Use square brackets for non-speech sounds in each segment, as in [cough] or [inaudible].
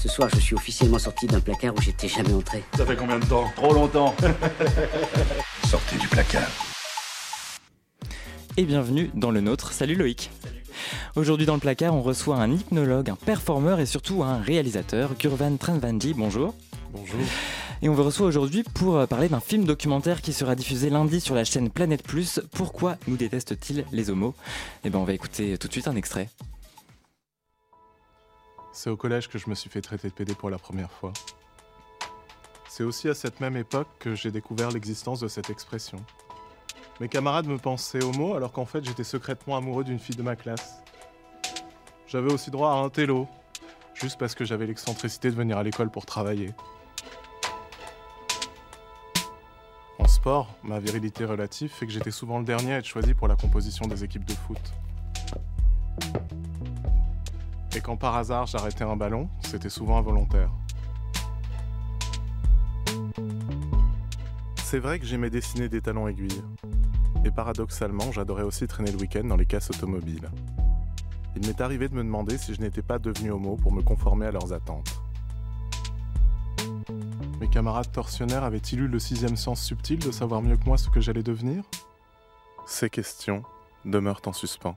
Ce soir, je suis officiellement sorti d'un placard où j'étais jamais entré. Ça fait combien de temps? Trop longtemps. [laughs] Sortez du placard. Et bienvenue dans le nôtre. Salut Loïc. Aujourd'hui dans le placard, on reçoit un hypnologue, un performeur et surtout un réalisateur, Gurvan Tranvanji. Bonjour. Bonjour. Et on vous reçoit aujourd'hui pour euh, parler d'un film documentaire qui sera diffusé lundi sur la chaîne Planète Plus. Pourquoi nous détestent-ils les homos? Eh ben on va écouter tout de suite un extrait. C'est au collège que je me suis fait traiter de PD pour la première fois. C'est aussi à cette même époque que j'ai découvert l'existence de cette expression. Mes camarades me pensaient homo alors qu'en fait j'étais secrètement amoureux d'une fille de ma classe. J'avais aussi droit à un télo, juste parce que j'avais l'excentricité de venir à l'école pour travailler. En sport, ma virilité relative fait que j'étais souvent le dernier à être choisi pour la composition des équipes de foot. Et quand par hasard j'arrêtais un ballon, c'était souvent involontaire. C'est vrai que j'aimais dessiner des talons aiguilles. Et paradoxalement, j'adorais aussi traîner le week-end dans les casses automobiles. Il m'est arrivé de me demander si je n'étais pas devenu homo pour me conformer à leurs attentes. Mes camarades tortionnaires avaient-ils eu le sixième sens subtil de savoir mieux que moi ce que j'allais devenir? Ces questions demeurent en suspens.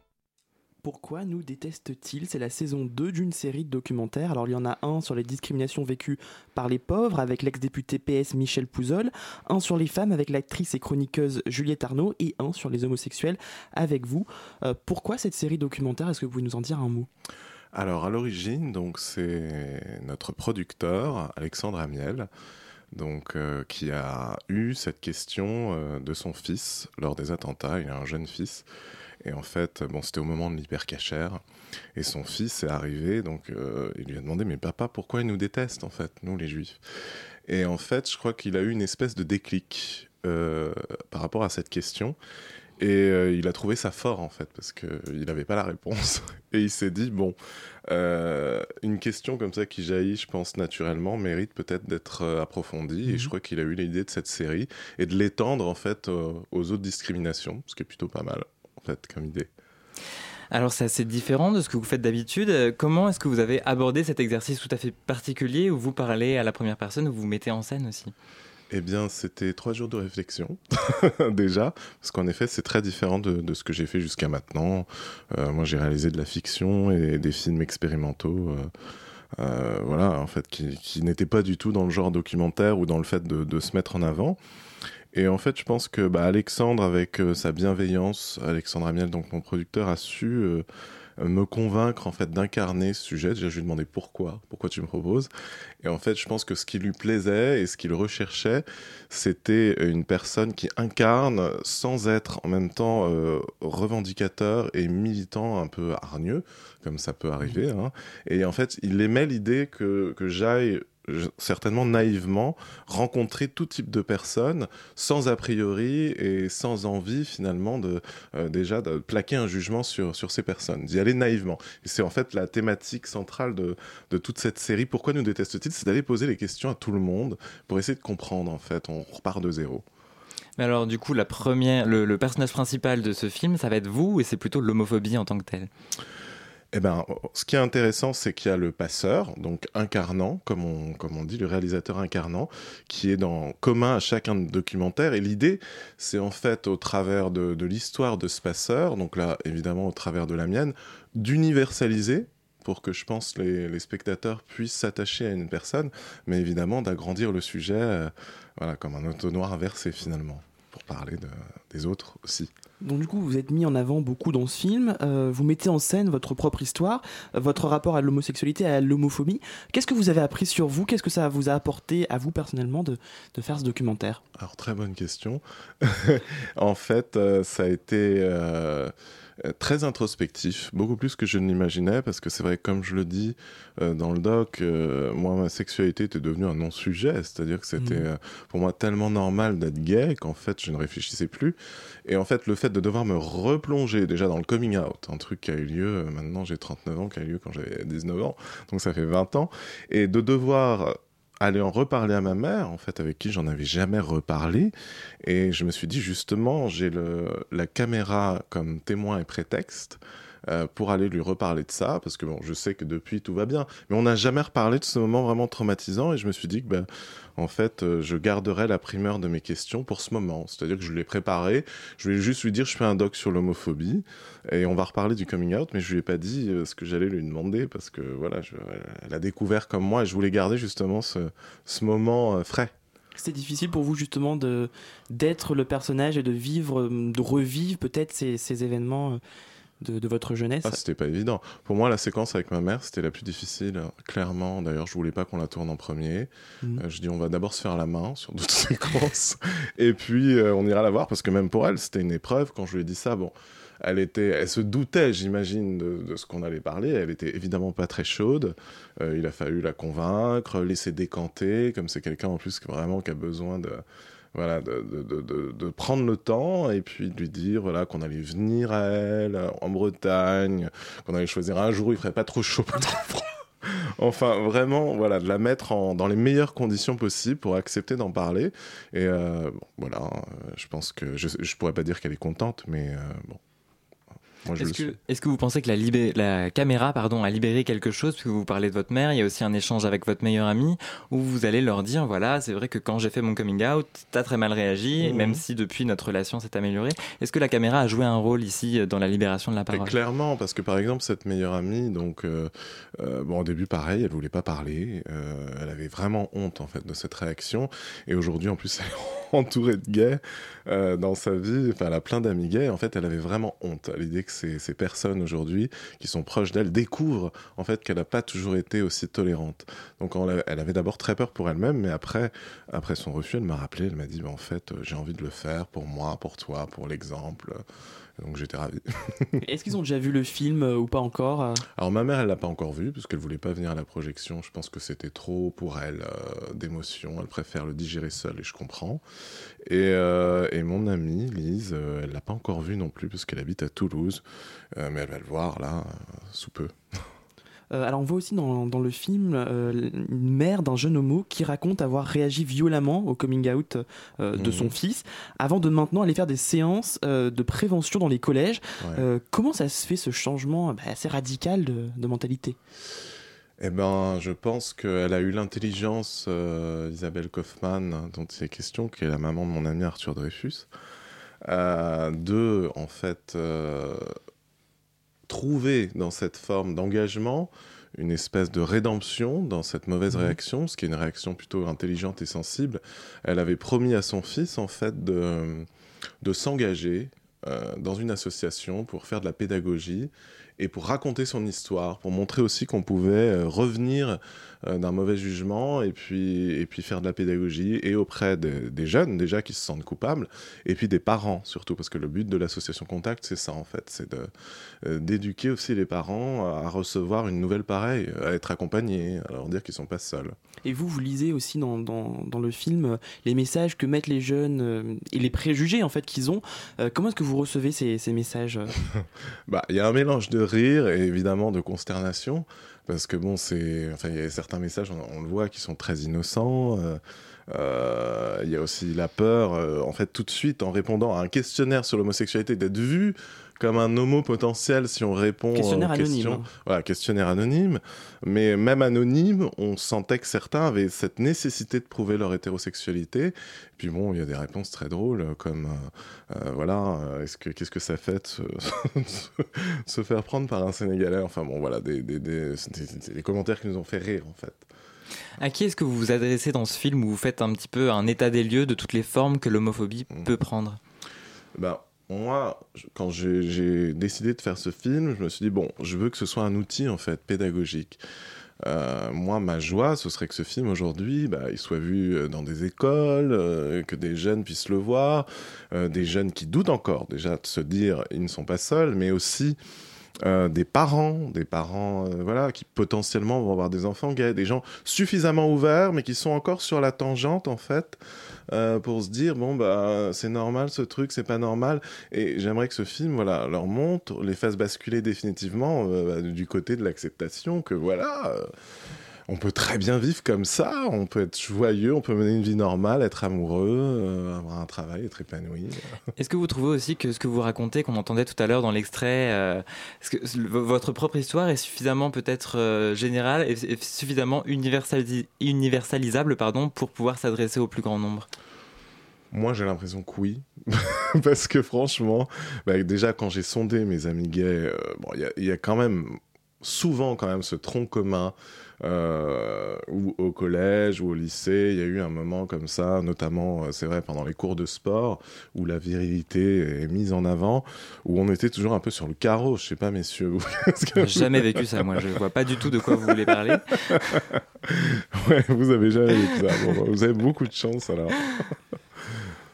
Pourquoi nous détestent-ils? C'est la saison 2 d'une série de documentaires. Alors il y en a un sur les discriminations vécues par les pauvres avec l'ex-député PS Michel Pouzol, un sur les femmes avec l'actrice et chroniqueuse Juliette Arnaud et un sur les homosexuels avec vous. Euh, pourquoi cette série documentaire? Est-ce que vous pouvez nous en dire un mot? Alors à l'origine, donc c'est notre producteur Alexandre Amiel donc, euh, qui a eu cette question euh, de son fils lors des attentats. Il a un jeune fils et en fait, bon, c'était au moment de l'hypercachère. Et son fils est arrivé, donc euh, il lui a demandé Mais papa, pourquoi il nous déteste, en fait, nous les juifs? Et en fait, je crois qu'il a eu une espèce de déclic euh, par rapport à cette question. Et euh, il a trouvé ça fort, en fait, parce qu'il n'avait pas la réponse. [laughs] Et il s'est dit Bon, une question comme ça qui jaillit, je pense, naturellement, mérite peut-être d'être approfondie. Et je crois qu'il a eu l'idée de cette série et de l'étendre, en fait, aux autres discriminations, ce qui est plutôt pas mal fait, comme idée. Alors c'est assez différent de ce que vous faites d'habitude. Comment est-ce que vous avez abordé cet exercice tout à fait particulier où vous parlez à la première personne, où vous vous mettez en scène aussi? Eh bien, c'était trois jours de réflexion, [laughs] déjà, parce qu'en effet, c'est très différent de, ce que j'ai fait jusqu'à maintenant. Euh, moi, j'ai réalisé de la fiction et des films expérimentaux. Euh, euh, voilà, en fait, qui, n'étaient pas du tout dans le genre documentaire ou dans le fait de, de se mettre en avant. Et en fait, je pense que bah, Alexandre, avec euh, sa bienveillance, Alexandre Amiel, donc mon producteur, a su euh, me convaincre en fait d'incarner ce sujet. Déjà, je lui ai demandé pourquoi, pourquoi tu me proposes. Et en fait, je pense que ce qui lui plaisait et ce qu'il recherchait, c'était une personne qui incarne sans être en même temps euh, revendicateur et militant un peu hargneux, comme ça peut arriver. Hein. Et en fait, il aimait l'idée que, que j'aille certainement naïvement, rencontrer tout type de personnes sans a priori et sans envie finalement de euh, déjà de plaquer un jugement sur, sur ces personnes, d'y aller naïvement. C'est en fait la thématique centrale de, de toute cette série. Pourquoi nous détestent-ils C'est d'aller poser les questions à tout le monde pour essayer de comprendre en fait. On repart de zéro. Mais alors du coup, la première, le, le personnage principal de ce film, ça va être vous et c'est plutôt l'homophobie en tant que telle? Eh ben, ce qui est intéressant, c'est qu'il y a le passeur, donc incarnant, comme on, dit, le réalisateur incarnant, qui est dans commun à chacun de documentaire. Et l'idée, c'est en fait, au travers de, l'histoire de ce passeur, donc là, évidemment, au travers de la mienne, d'universaliser pour que je pense les, les spectateurs puissent s'attacher à une personne, mais évidemment d'agrandir le sujet, euh, voilà, comme un auto-noir inversé finalement, pour parler de, des autres aussi. Donc du coup, vous êtes mis en avant beaucoup dans ce film. Euh, vous mettez en scène votre propre histoire, votre rapport à l'homosexualité, à l'homophobie. Qu'est-ce que vous avez appris sur vous? Qu'est-ce que ça vous a apporté à vous personnellement de, de faire ce documentaire? Alors très bonne question. [laughs] en fait, euh, ça a été euh, très introspectif, beaucoup plus que je ne l'imaginais, parce que c'est vrai, comme je le dis euh, dans le doc, euh, moi, ma sexualité était devenue un non-sujet, c'est-à-dire que c'était mmh. pour moi tellement normal d'être gay qu'en fait, je ne réfléchissais plus. Et en fait, le fait de devoir me replonger déjà dans le coming out, un truc qui a eu lieu, maintenant j'ai 39 ans, qui a eu lieu quand j'avais 19 ans, donc ça fait 20 ans, et de devoir aller en reparler à ma mère, en fait, avec qui j'en avais jamais reparlé. Et je me suis dit, justement, j'ai la caméra comme témoin et prétexte. Euh, pour aller lui reparler de ça, parce que bon, je sais que depuis tout va bien, mais on n'a jamais reparlé de ce moment vraiment traumatisant, et je me suis dit que ben, en fait, euh, je garderai la primeur de mes questions pour ce moment. C'est-à-dire que je l'ai préparé. Je vais juste lui dire, je fais un doc sur l'homophobie et on va reparler du coming out, mais je lui ai pas dit euh, ce que j'allais lui demander parce que voilà, je, elle a découvert comme moi et je voulais garder justement ce, moment frais. C'était difficile pour vous justement de d'être le personnage et de vivre, de revivre peut-être ces événements de, votre jeunesse ah, C'était pas évident. Pour moi, la séquence avec ma mère, c'était la plus difficile, clairement. D'ailleurs, je voulais pas qu'on la tourne en premier. Mhm. Euh, je dis, on va d'abord se faire la main sur d'autres [laughs] séquences, et puis euh, on ira la voir, parce que même pour elle, c'était une épreuve. Quand je lui ai dit ça, bon, elle était, elle se doutait, j'imagine, de, ce qu'on allait parler. Elle était évidemment pas très chaude. Euh, il a fallu la convaincre, laisser décanter, comme c'est quelqu'un en plus vraiment qui a besoin de voilà, de, de, de, prendre le temps et puis de lui dire voilà, qu'on allait venir à elle en Bretagne, qu'on allait choisir un jour où il ferait pas trop chaud, [laughs] pas trop froid. Enfin, vraiment, voilà, de la mettre en, dans les meilleures conditions possibles pour accepter d'en parler. Et euh, voilà, euh, je pense que je, je pourrais pas dire qu'elle est contente, mais euh, bon, est-ce que, est que, vous pensez que la, la, caméra pardon, a libéré quelque chose Puisque vous parlez de votre mère, il y a aussi un échange avec votre meilleur ami où vous allez leur dire voilà, c'est vrai que quand j'ai fait mon coming out, t'as très mal réagi, mhm. même si depuis notre relation s'est améliorée. Est-ce que la caméra a joué un rôle ici euh, dans la libération de la parole? Clairement, parce que par exemple, cette meilleure amie, donc, euh, euh, bon, au début, pareil, elle voulait pas parler. elle avait vraiment honte en fait de cette réaction. Et aujourd'hui, en plus, [laughs] elle est entourée de gays dans sa vie. Enfin, elle a plein d'amis gays. En fait, elle avait vraiment honte à l'idée que ces, personnes aujourd'hui qui sont proches d'elle découvrent en fait qu'elle n'a pas toujours été aussi tolérante. Donc elle avait d'abord très peur pour elle-même, mais après, après son refus, elle m'a rappelé, elle m'a dit, en fait, euh, j'ai envie de le faire pour moi, pour toi, pour l'exemple. Donc j'étais ravi. [laughs] Est-ce qu'ils ont déjà vu le film euh, ou pas encore euh Alors ma mère, elle l'a pas encore vu parce qu'elle voulait pas venir à la projection. Je pense que c'était trop pour elle euh, d'émotion. Elle préfère le digérer seule et je comprends. Et, et mon amie Lise, elle l'a pas encore vu non plus parce qu'elle habite à Toulouse, mais elle va le voir là sous peu. [laughs] Euh, alors on voit aussi dans, le film euh, une mère d'un jeune homo qui raconte avoir réagi violemment au coming out euh, de son mhm. fils avant de maintenant aller faire des séances de prévention dans les collèges. comment ça se fait ce changement bah, assez radical de, mentalité? Eh ben, je pense qu'elle a eu l'intelligence, Isabelle Kaufmann, dont il est question, qui est la maman de mon ami Arthur Dreyfus, de, en fait, trouver dans cette forme d'engagement une espèce de rédemption dans cette mauvaise mhm. réaction, ce qui est une réaction plutôt intelligente et sensible. Elle avait promis à son fils, en fait, de, de s'engager euh, dans une association pour faire de la pédagogie et pour raconter son histoire, pour montrer aussi qu'on pouvait euh, revenir d'un mauvais jugement et puis, et puis faire de la pédagogie et auprès des jeunes déjà qui se sentent coupables et puis des parents surtout parce que le but de l'association Contact c'est ça en fait, c'est euh, d'éduquer aussi les parents à recevoir une nouvelle pareille, à être accompagnés, à leur dire qu'ils sont pas seuls. Et vous, vous lisez aussi dans, dans, dans le film les messages que mettent les jeunes et les préjugés en fait qu'ils ont. comment est-ce que vous recevez ces, ces messages [laughs] Bah, il y a un mélange de rire et évidemment de consternation parce que bon, c'est, enfin, il y a certains messages, on, le voit, qui sont très innocents. Euh, euh, il y a aussi la peur, euh, en fait, tout de suite, en répondant à un questionnaire sur l'homosexualité, d'être vu comme un homo potentiel si on répond questionnaire aux questions. Anonyme. Voilà, questionnaire anonyme. Mais même anonyme, on sentait que certains avaient cette nécessité de prouver leur hétérosexualité. Et puis bon, il y a des réponses très drôles, comme euh, euh, voilà, euh, est-ce que qu'est-ce que ça fait de se, [laughs] faire prendre par un Sénégalais? Enfin bon, voilà, des, des, des, des, commentaires qui nous ont fait rire en fait. À qui est-ce que vous vous adressez dans ce film où vous faites un petit peu un état des lieux de toutes les formes que l'homophobie mmh. peut prendre? Ben, moi, quand j'ai décidé de faire ce film, je me suis dit, bon, je veux que ce soit un outil, en fait, pédagogique. Euh, moi, ma joie, ce serait que ce film aujourd'hui, bah, il soit vu euh, dans des écoles, euh, que des jeunes puissent le voir, des jeunes qui doutent encore déjà de se dire ils ne sont pas seuls, mais aussi des parents, des parents, voilà, qui potentiellement vont avoir des enfants gays, des gens suffisamment ouverts, mais qui sont encore sur la tangente en fait euh, pour se dire bon bah c'est normal ce truc, c'est pas normal. Et j'aimerais que ce film voilà leur montre, les fasse basculer définitivement euh, bah, du côté de l'acceptation que voilà. On peut très bien vivre comme ça, on peut être joyeux, on peut mener une vie normale, être amoureux, euh, avoir un travail, être épanoui. Est-ce que vous trouvez aussi que ce que vous racontez, qu'on entendait tout à l'heure dans l'extrait, euh, que votre propre histoire est suffisamment peut-être euh, générale et, suffisamment universalisable pardon, pour pouvoir s'adresser au plus grand nombre? Moi, j'ai l'impression que oui. [laughs] Parce que franchement, bah, déjà, quand j'ai sondé mes amis gays, il y, a quand même souvent quand même ce tronc commun euh, ou au collège ou au lycée, il y a eu un moment comme ça, notamment, euh, c'est vrai, pendant les cours de sport, où la virilité est mise en avant, où on était toujours un peu sur le carreau. Je sais pas, messieurs. Vous... [laughs] J'ai jamais vécu ça, moi. Je vois pas du tout de quoi vous voulez parler. [laughs] ouais, vous avez jamais vécu ça. Bon, vous avez beaucoup de chance alors.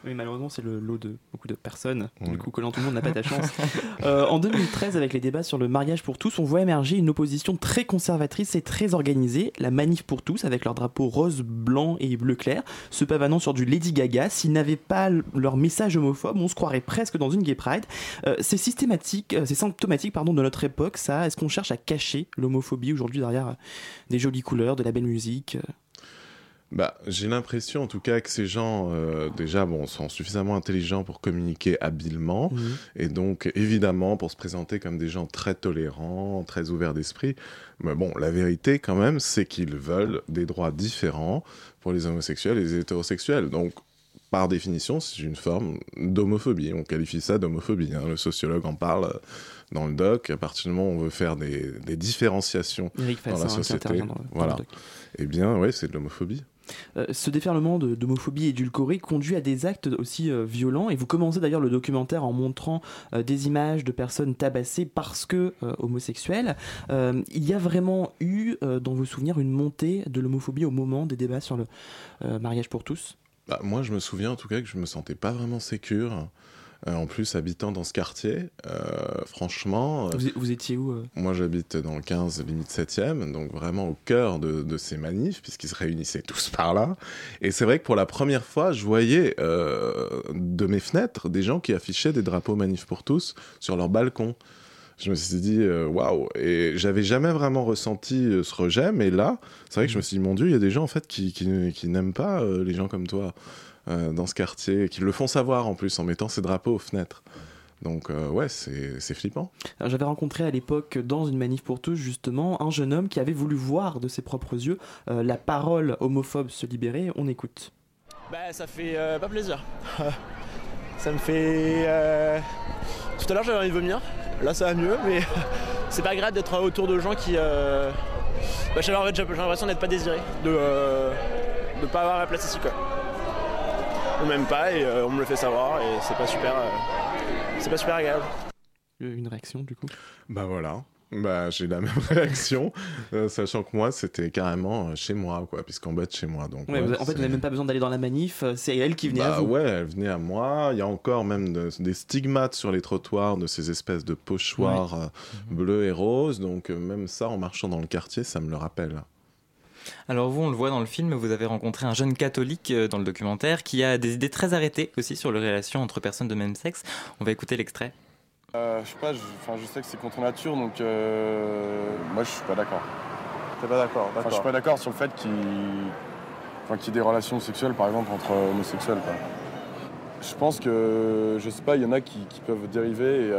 Oui, malheureusement, c'est le lot de beaucoup de personnes. Du coup, collant tout le monde n'a pas ta chance. [laughs] Euh, en 2013, avec les débats sur le mariage pour tous, on voit émerger une opposition très conservatrice et très organisée. La manif pour tous, avec leur drapeau rose, blanc et bleu clair, se pavanant sur du Lady Gaga. S'ils n'avaient pas leur message homophobe, on se croirait presque dans une gay pride. Euh, c'est systématique, euh, c'est symptomatique pardon, de notre époque, ça. Est-ce qu'on cherche à cacher l'homophobie aujourd'hui derrière des jolies couleurs, de la belle musique bah, j'ai l'impression en tout cas que ces gens, euh, déjà, bon, sont suffisamment intelligents pour communiquer habilement, mhm. et donc évidemment pour se présenter comme des gens très tolérants, très ouverts d'esprit. Mais bon, la vérité quand même, c'est qu'ils veulent des droits différents pour les homosexuels et les hétérosexuels. Donc, par définition, c'est une forme d'homophobie. On qualifie ça d'homophobie. Hein. Le sociologue en parle dans le doc. À partir du moment où on veut faire des, différenciations dans la société, voilà. Eh bien, oui, c'est de l'homophobie. Euh, ce déferlement d'homophobie édulcorée conduit à des actes aussi euh, violents et vous commencez d'ailleurs le documentaire en montrant euh, des images de personnes tabassées parce que homosexuelles. il y a vraiment eu dans vos souvenirs une montée de l'homophobie au moment des débats sur le mariage pour tous? Bah, Moi je me souviens en tout cas que je me sentais pas vraiment sécure. Euh, en plus, habitant dans ce quartier, euh, franchement. Euh, vous, étiez où Moi, j'habite dans le 15, limite 7e, donc vraiment au cœur de, ces manifs, puisqu'ils se réunissaient tous [laughs] par là. Et c'est vrai que pour la première fois, je voyais de mes fenêtres des gens qui affichaient des drapeaux manifs pour tous sur leur balcon je me suis dit waouh et j'avais jamais vraiment ressenti ce rejet mais là c'est vrai que je me suis dit mon dieu il y a des gens en fait qui, qui n'aiment pas les gens comme toi dans ce quartier, qui le font savoir en plus en mettant ces drapeaux aux fenêtres. Donc euh, ouais, c'est flippant. J'avais rencontré à l'époque dans une manif pour tous justement un jeune homme qui avait voulu voir de ses propres yeux euh, la parole homophobe se libérer. On écoute. Bah ça fait pas plaisir. [laughs] ça me fait... Tout à l'heure j'avais envie de vomir, là ça va mieux, mais [laughs] c'est pas grave d'être autour de gens qui... Bah, j'ai l'impression d'être pas désiré, de ne pas avoir la place ici quoi on m'aime pas et euh, on me le fait savoir et c'est pas super, euh, c'est pas super agréable. Une réaction du coup? Bah voilà. Bah, j'ai la [laughs] même réaction, euh, sachant que moi, c'était carrément chez moi, quoi, puisqu'en bas de chez moi. Donc, en fait, vous n'avez même pas besoin d'aller dans la manif, c'est elle qui venait à bah vous. Ouais, elle venait à moi. Il y a encore même des stigmates sur les trottoirs de ces espèces de pochoirs bleus et roses. Donc, même ça, en marchant dans le quartier, ça me le rappelle. Alors vous, on le voit dans le film, vous avez rencontré un jeune catholique euh, dans le documentaire qui a des idées très arrêtées aussi sur les relations entre personnes de même sexe. On va écouter l'extrait. Euh, je sais pas, je, je sais que c'est contre nature, donc euh, moi je suis pas d'accord. T'es pas d'accord Je suis pas d'accord sur le fait qu'il y ait des relations sexuelles, par exemple, entre homosexuels. Je pense que, je sais pas, il y en a qui, peuvent dériver et,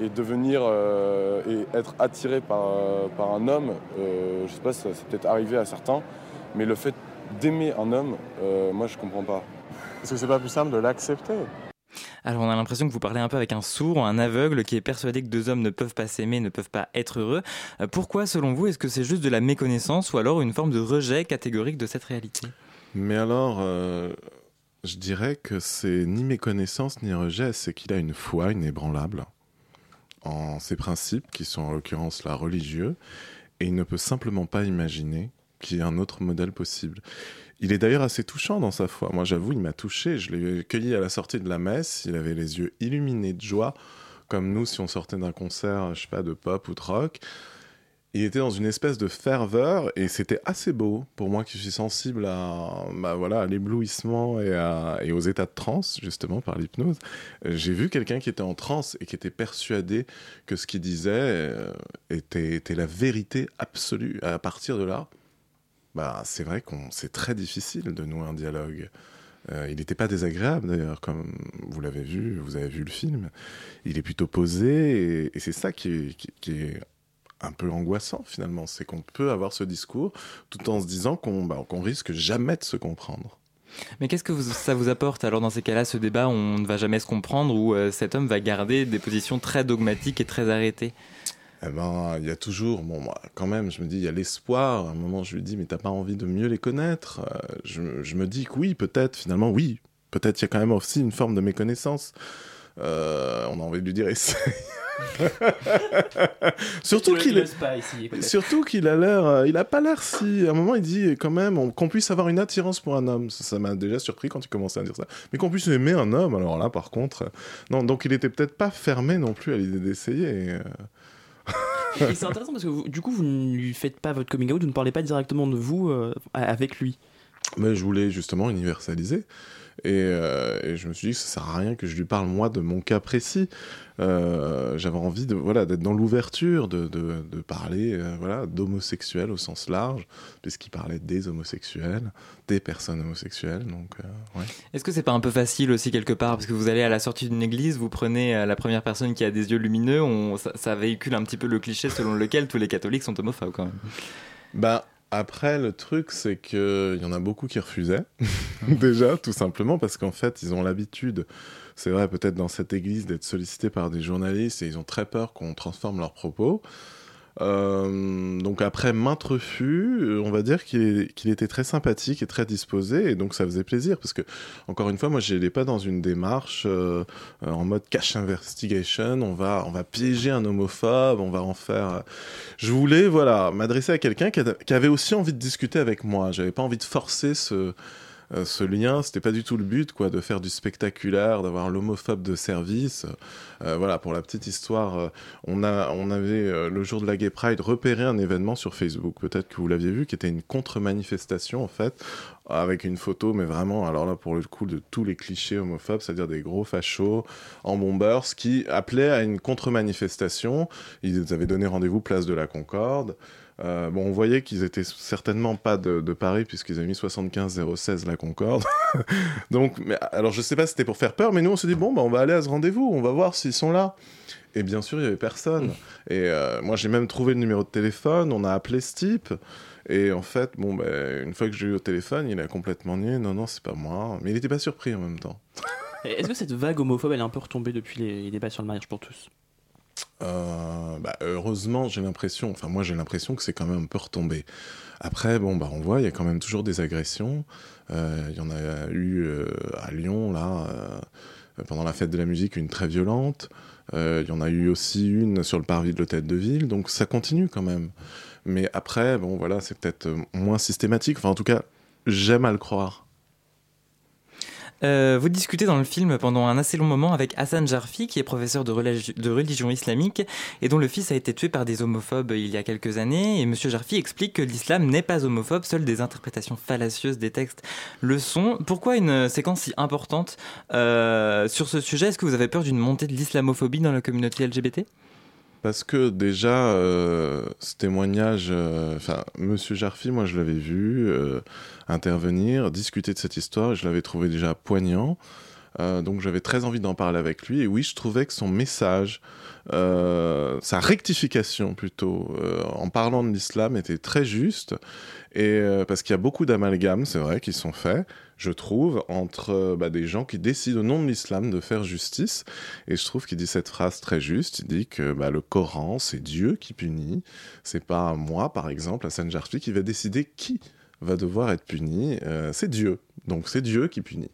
et devenir euh, et être attiré par, par un homme, euh, je sais pas, ça, c'est peut-être arrivé à certains, mais le fait d'aimer un homme, euh, moi je comprends pas. Est-ce que c'est pas plus simple de l'accepter? Alors on a l'impression que vous parlez un peu avec un sourd, un aveugle qui est persuadé que deux hommes ne peuvent pas s'aimer, ne peuvent pas être heureux. Pourquoi selon vous est-ce que c'est juste de la méconnaissance ou alors une forme de rejet catégorique de cette réalité? Mais alors, je dirais que c'est ni méconnaissance ni rejet, c'est qu'il a une foi inébranlable en ses principes, qui sont en l'occurrence la religieux, et il ne peut simplement pas imaginer qu'il y ait un autre modèle possible. Il est d'ailleurs assez touchant dans sa foi. Moi, j'avoue, il m'a touché. Je l'ai cueilli à la sortie de la messe. Il avait les yeux illuminés de joie, comme nous si on sortait d'un concert, je sais pas, de pop ou de rock il était dans une espèce de ferveur et c'était assez beau pour moi qui suis sensible à, bah voilà, à l'éblouissement et, et, aux états de transe justement par l'hypnose. J'ai vu quelqu'un qui était en transe et qui était persuadé que ce qu'il disait euh, était, était, la vérité absolue. À partir de là, bah, c'est vrai qu'on c'est très difficile de nouer un dialogue. il n'était pas désagréable d'ailleurs, comme vous l'avez vu, vous avez vu le film. Il est plutôt posé et, c'est ça qui est, un peu angoissant finalement. C'est qu'on peut avoir ce discours tout en se disant qu'on bah, risque jamais de se comprendre. Mais qu'est-ce que ça vous apporte alors dans ces cas-là, ce débat, on ne va jamais se comprendre, où euh, cet homme va garder des positions très dogmatiques et très arrêtées? Eh ben, il y a toujours, bon, moi, quand même, je me dis, il y a l'espoir. À un moment, je lui dis, mais t'as pas envie de mieux les connaître? Euh, je, je, me dis que oui, peut-être, finalement, oui. Peut-être il y a quand même aussi une forme de méconnaissance. Euh, on a envie de lui dire, essaye. [laughs] surtout qu'il surtout qu'il a l'air euh, il a pas l'air si à un moment il dit quand même qu'on puisse avoir une attirance pour un homme. Ça m'a déjà surpris quand il commençait à dire ça. Mais qu'on puisse aimer un homme alors là par contre euh, non donc il était peut-être pas fermé non plus à l'idée d'essayer c'est intéressant parce que du coup vous ne lui faites pas votre coming out vous ne parlez pas directement de vous avec lui. Mais je voulais justement universaliser euh, et, je me suis dit que ça sert à rien que je lui parle moi de mon cas précis. Euh, j'avais envie de voilà d'être dans l'ouverture, de, de, parler euh, voilà d'homosexuels au sens large, puisqu'il parlait des homosexuels, des personnes homosexuelles. Donc ouais. Est-ce que c'est pas un peu facile aussi quelque part? Parce que vous allez à la sortie d'une église, vous prenez la première personne qui a des yeux lumineux, on, ça, ça véhicule un petit peu le cliché selon lequel tous les catholiques sont homophobes quand même. Bah après, le truc, c'est qu'il y en a beaucoup qui refusaient, [laughs] [laughs] déjà, tout simplement, parce qu'en fait, ils ont l'habitude, c'est vrai, peut-être dans cette église, d'être sollicités par des journalistes et ils ont très peur qu'on transforme leurs propos. Euh, donc après maintes refus, euh, on va dire qu'il était très sympathique et très disposé, et donc ça faisait plaisir parce que encore une fois, moi, j'étais pas dans une démarche euh, en mode cash investigation. On va, on va piéger un homophobe, on va en faire. Je voulais, voilà, m'adresser à quelqu'un qui, qui, avait aussi envie de discuter avec moi. J'avais pas envie de forcer ce euh, ce lien, c'était pas du tout le but, quoi, de faire du spectaculaire, d'avoir l'homophobe de service. Euh, voilà, pour la petite histoire, euh, on, on avait le jour de la Gay Pride repéré un événement sur Facebook, peut-être que vous l'aviez vu, qui était une contre-manifestation en fait, avec une photo, mais vraiment, alors là pour le coup, de tous les clichés homophobes, c'est-à-dire des gros fachos en bombers qui appelaient à une contre-manifestation. Ils avaient donné rendez-vous place de la Concorde. Euh, bon, on voyait qu'ils étaient certainement pas de, Paris puisqu'ils avaient mis 75 016 la Concorde. [laughs] Donc, alors je sais pas si c'était pour faire peur, mais nous on s'est dit bon, bah, on va aller à ce rendez-vous, on va voir s'ils sont là. Et bien sûr, il y avait personne. Et euh, moi, j'ai même trouvé le numéro de téléphone. On a appelé ce type. Et en fait, bon, ben, une fois que j'ai eu au téléphone, il a complètement nié. Non, non, c'est pas moi. Mais il n'était pas surpris en même temps. Est-ce que cette vague homophobe, elle est un peu retombée depuis les débats sur le mariage pour tous? Euh, bah, heureusement, j'ai l'impression, enfin moi j'ai l'impression que c'est quand même un peu retombé. Après, bon, bah on voit, il y a quand même toujours des agressions. Euh, il y en a eu euh, à Lyon, là, pendant la fête de la musique, une très violente. Il y en a eu aussi une sur le parvis de l'hôtel de ville, donc ça continue quand même. Mais après, bon, voilà, c'est peut-être moins systématique. Enfin, en tout cas, j'aime à le croire. Euh, vous discutez dans le film pendant un assez long moment avec Hassan Jarfi, qui est professeur de, religion islamique et dont le fils a été tué par des homophobes il y a quelques années. Et Monsieur Jarfi explique que l'islam n'est pas homophobe, seules des interprétations fallacieuses des textes le sont. Pourquoi une séquence si importante euh, sur ce sujet? Est-ce que vous avez peur d'une montée de l'islamophobie dans la communauté LGBT parce que déjà, euh, ce témoignage, euh, enfin, Monsieur Jarfi, moi je l'avais vu euh, intervenir, discuter de cette histoire, je l'avais trouvé déjà poignant. Donc j'avais très envie d'en parler avec lui. Et oui, je trouvais que son message, sa rectification plutôt, en parlant de l'islam, était très juste. Et parce qu'il y a beaucoup d'amalgames, c'est vrai, qui sont faits je trouve, entre euh, bah, des gens qui décident au nom de l'islam de faire justice. Et je trouve qu'il dit cette phrase très juste. Il dit que bah, le Coran, c'est Dieu qui punit. C'est pas moi, par exemple, Hassan Jarfi, qui va décider qui va devoir être puni. Euh, c'est Dieu. Donc c'est Dieu qui punit.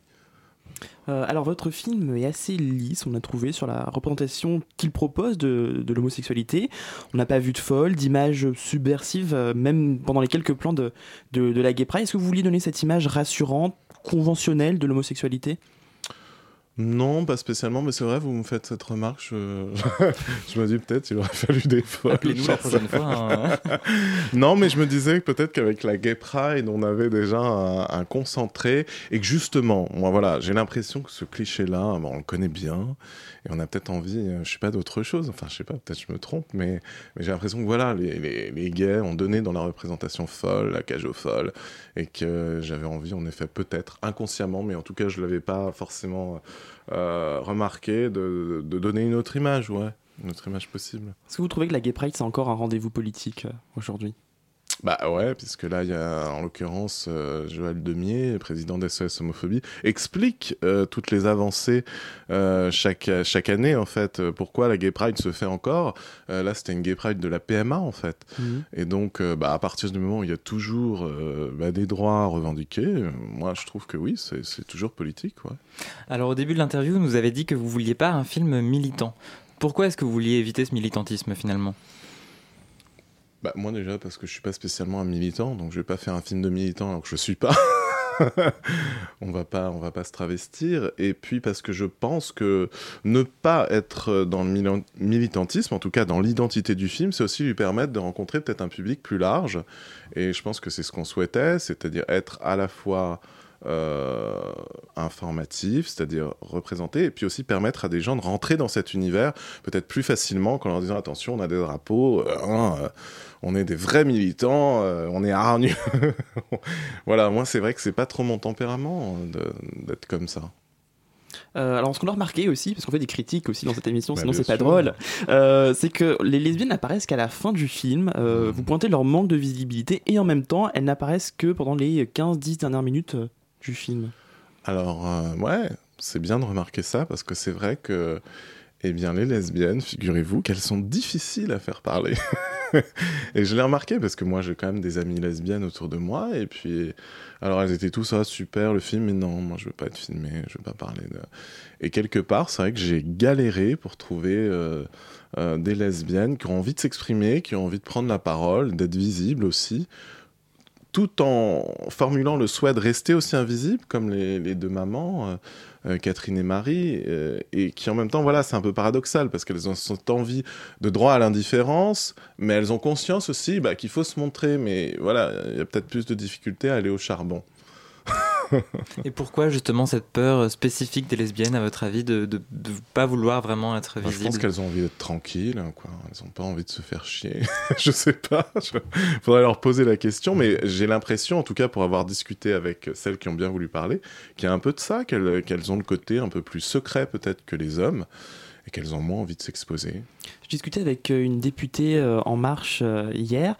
Euh, alors votre film est assez lisse, on a trouvé sur la représentation qu'il propose de, l'homosexualité. On n'a pas vu de folle, d'images subversives, même pendant les quelques plans de, de, la Gay Pride. Est-ce que vous vouliez donner cette image rassurante, conventionnelle de l'homosexualité? Non, pas spécialement, mais c'est vrai, vous me faites cette remarque. Je, [laughs] je me dis peut-être il aurait fallu des fois. Appelez-nous la prochaine fois. Hein. [laughs] non, mais je me disais que peut-être qu'avec la Gay Pride, on avait déjà un, concentré et que justement, moi voilà, j'ai l'impression que ce cliché-là, on le connaît bien et on a peut-être envie, euh, je sais pas, d'autre chose. Enfin, je sais pas, peut-être je me trompe, mais, mais j'ai l'impression que voilà, les, les, les, gays ont donné dans la représentation folle, la cage aux folles, et que j'avais envie, en effet, peut-être inconsciemment, mais en tout cas, je l'avais pas forcément euh, remarqué, de, de, donner une autre image, ouais, une autre image possible. Est-ce que vous trouvez que la Gay Pride, c'est encore un rendez-vous politique euh, aujourd'hui? Bah ouais, puisque là, il y a en l'occurrence euh, Joël Demier, président d'SOS Homophobie, explique euh, toutes les avancées euh, chaque, chaque année, en fait. Pourquoi la Gay Pride se fait encore Là, c'était une Gay Pride de la PMA, en fait. Mhm. Et donc, bah, à partir du moment où il y a toujours bah, des droits revendiqués, moi, je trouve que oui, c'est toujours politique. Ouais. Alors, au début de l'interview, vous nous avez dit que vous vouliez pas un film militant. Pourquoi est-ce que vous vouliez éviter ce militantisme, finalement? Bah, moi déjà parce que je suis pas spécialement un militant, donc je vais pas faire un film de militant alors que je suis pas. [laughs] on va pas, on va pas se travestir. Et puis parce que je pense que ne pas être dans le militantisme, en tout cas dans l'identité du film, c'est aussi lui permettre de rencontrer peut-être un public plus large. Et je pense que c'est ce qu'on souhaitait, c'est-à-dire être à la fois euh, informatif, c'est-à-dire représenter, et puis aussi permettre à des gens de rentrer dans cet univers peut-être plus facilement qu'en leur disant attention, on a des drapeaux, euh, hein, euh, on est des vrais militants, on est hargneux. [laughs] voilà, moi c'est vrai que c'est pas trop mon tempérament d'être comme ça. alors, ce qu'on a remarqué aussi, parce qu'on fait des critiques aussi dans cette émission, bah, sinon c'est pas drôle, c'est que les lesbiennes n'apparaissent qu'à la fin du film. Mmh. Vous pointez leur manque de visibilité et en même temps, elles n'apparaissent que pendant les 15-10 dernières minutes du film Alors, euh, ouais, c'est bien de remarquer ça parce que c'est vrai que, eh bien, les lesbiennes, figurez-vous qu'elles sont difficiles à faire parler. [laughs] et je l'ai remarqué parce que moi, j'ai quand même des amies lesbiennes autour de moi. Et puis, alors, elles étaient tous, ah, super, le film, mais non, moi, je veux pas être filmé, je veux pas parler de. Et quelque part, c'est vrai que j'ai galéré pour trouver. Euh, euh, des lesbiennes qui ont envie de s'exprimer, qui ont envie de prendre la parole, d'être visibles aussi, tout en formulant le souhait de rester aussi invisible, comme les, deux mamans, euh, euh, Catherine et Marie, euh, et qui en même temps, voilà, c'est un peu paradoxal, parce qu'elles ont envie de droit à l'indifférence, mais elles ont conscience aussi bah, qu'il faut se montrer, mais voilà, il y a peut-être plus de difficultés à aller au charbon. Et pourquoi justement cette peur spécifique des lesbiennes, à votre avis, de ne pas vouloir vraiment être visibles Je pense qu'elles ont envie d'être tranquilles, hein, quoi. Elles n'ont pas envie de se faire chier. [laughs] je sais pas. Il faudrait leur poser la question, mais j'ai l'impression, en tout cas pour avoir discuté avec celles qui ont bien voulu parler, qu'il y a un peu de ça, qu'elles ont le côté un peu plus secret peut-être que les hommes et qu'elles ont moins envie de s'exposer. Je discutais avec euh, une députée euh, En Marche euh, hier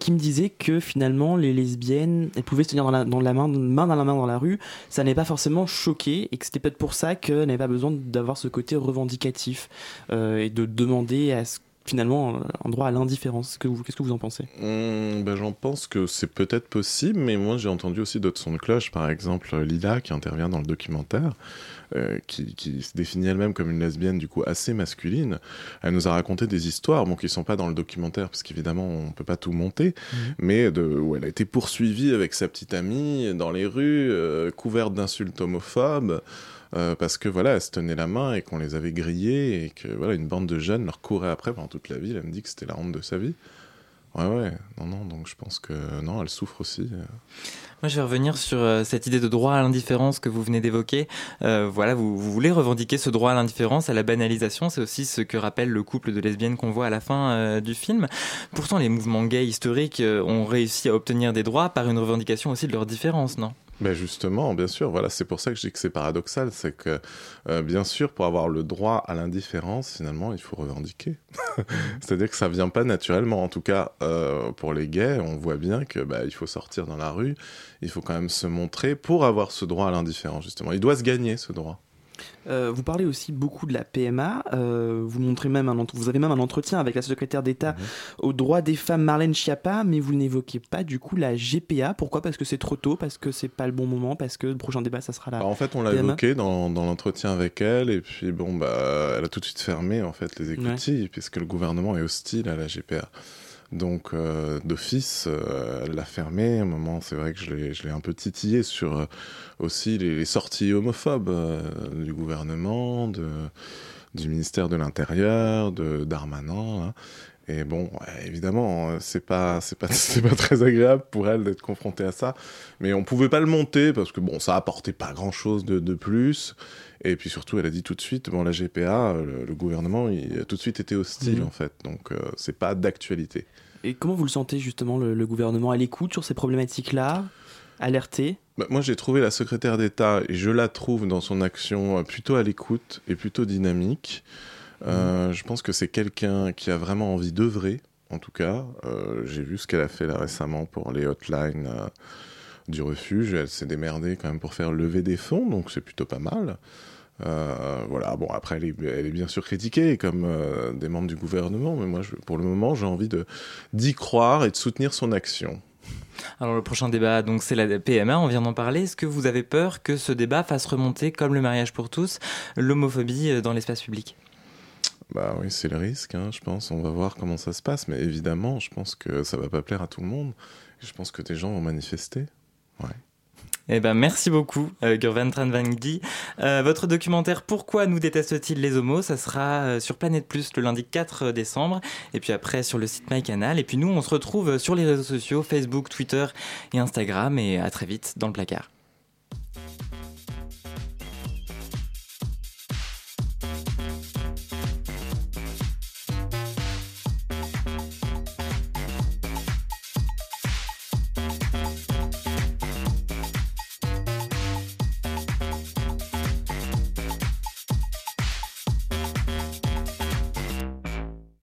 qui me disait que finalement les lesbiennes elles pouvaient se tenir dans la, dans la main, main dans la main dans la rue, ça n'est pas forcément choqué et que c'était peut-être pour ça qu'elles n'avaient pas besoin d'avoir ce côté revendicatif et de demander à ce finalement un droit à l'indifférence. Qu'est-ce que vous en pensez? Mmh, ben, J'en pense que c'est peut-être possible, mais moi j'ai entendu aussi d'autres sons de cloche, par exemple Lila qui intervient dans le documentaire, euh, qui, se définit elle-même comme une lesbienne du coup assez masculine. Elle nous a raconté des histoires, bon, qui sont pas dans le documentaire, parce qu'évidemment on peut pas tout monter, mmh. mais de, où elle a été poursuivie avec sa petite amie dans les rues, euh, couverte d'insultes homophobes. Euh, parce que voilà, elles se tenaient la main et qu'on les avait grillées et que voilà, une bande de jeunes leur courait après pendant toute la ville. Elle me dit que c'était la honte de sa vie. Ouais, ouais, non, non, donc je pense que non, elle souffre aussi. Euh. Moi, je vais revenir sur euh, cette idée de droit à l'indifférence que vous venez d'évoquer. voilà, vous, vous, voulez revendiquer ce droit à l'indifférence, à la banalisation. C'est aussi ce que rappelle le couple de lesbiennes qu'on voit à la fin du film. Pourtant, les mouvements gays historiques ont réussi à obtenir des droits par une revendication aussi de leur différence, non? Ben justement, bien sûr, voilà, c'est pour ça que je dis que c'est paradoxal, c'est que euh, bien sûr, pour avoir le droit à l'indifférence, finalement, il faut revendiquer. [laughs] C'est-à-dire que ça vient pas naturellement. En tout cas, euh, pour les gays, on voit bien que bah, il faut sortir dans la rue, il faut quand même se montrer pour avoir ce droit à l'indifférence. Justement, il doit se gagner ce droit. Euh, vous parlez aussi beaucoup de la PMA. Euh, vous montrez même un vous avez même un entretien avec la secrétaire d'État mhm. aux droits des femmes Marlène Schiappa, mais vous n'évoquez pas du coup la GPA. Pourquoi? Parce que c'est trop tôt, parce que c'est pas le bon moment, parce que le prochain débat ça sera là. Bah, en fait, on l'a évoqué dans, dans l'entretien avec elle, et puis bon, bah, elle a tout de suite fermé en fait les écoutilles, puisque le gouvernement est hostile à la GPA. Donc d'office, elle l'a fermé. À un moment, c'est vrai que je l'ai un peu titillé sur aussi les, sorties homophobes du gouvernement, du ministère de l'Intérieur, de. Hein. Et bon, évidemment, c'est pas, c'est pas, [laughs] c'est pas très agréable pour elle d'être confrontée à ça. Mais on pouvait pas le monter parce que bon, ça apportait pas grand chose de, de plus. Et puis surtout, elle a dit tout de suite, bon, la GPA, le, gouvernement, il a tout de suite été hostile, mhm. en fait. Donc, euh, c'est pas d'actualité. Et comment vous le sentez, justement, le, gouvernement? À l'écoute sur ces problématiques-là? Alerté bah, Moi, j'ai trouvé la secrétaire d'État, et je la trouve dans son action euh, plutôt à l'écoute et plutôt dynamique. Euh. Je pense que c'est quelqu'un qui a vraiment envie d'œuvrer, en tout cas. j'ai vu ce qu'elle a fait là récemment pour les hotlines du refuge. Elle s'est démerdée quand même pour faire lever des fonds, donc c'est plutôt pas mal. Euh, voilà, bon, après, elle est, bien sûr critiquée comme euh, des membres du gouvernement, mais moi, pour le moment, j'ai envie d'y croire et de soutenir son action. Alors, le prochain débat, donc, c'est la PMA, on vient d'en parler. Est-ce que vous avez peur que ce débat fasse remonter, comme le mariage pour tous, l'homophobie euh, dans l'espace public? Bah oui, c'est le risque, hein, je pense. On va voir comment ça se passe. Mais évidemment, je pense que ça va pas plaire à tout le monde. Je pense que des gens vont manifester. Ouais. Eh ben, merci beaucoup, euh, Gurvan Tranvangdi. Euh, votre documentaire Pourquoi nous détestent-ils les homos? Ça sera euh, sur Planète Plus le lundi 4 décembre. Et puis après sur le site MyCanal. Et puis nous, on se retrouve sur les réseaux sociaux Facebook, Twitter et Instagram. Et à très vite dans le placard.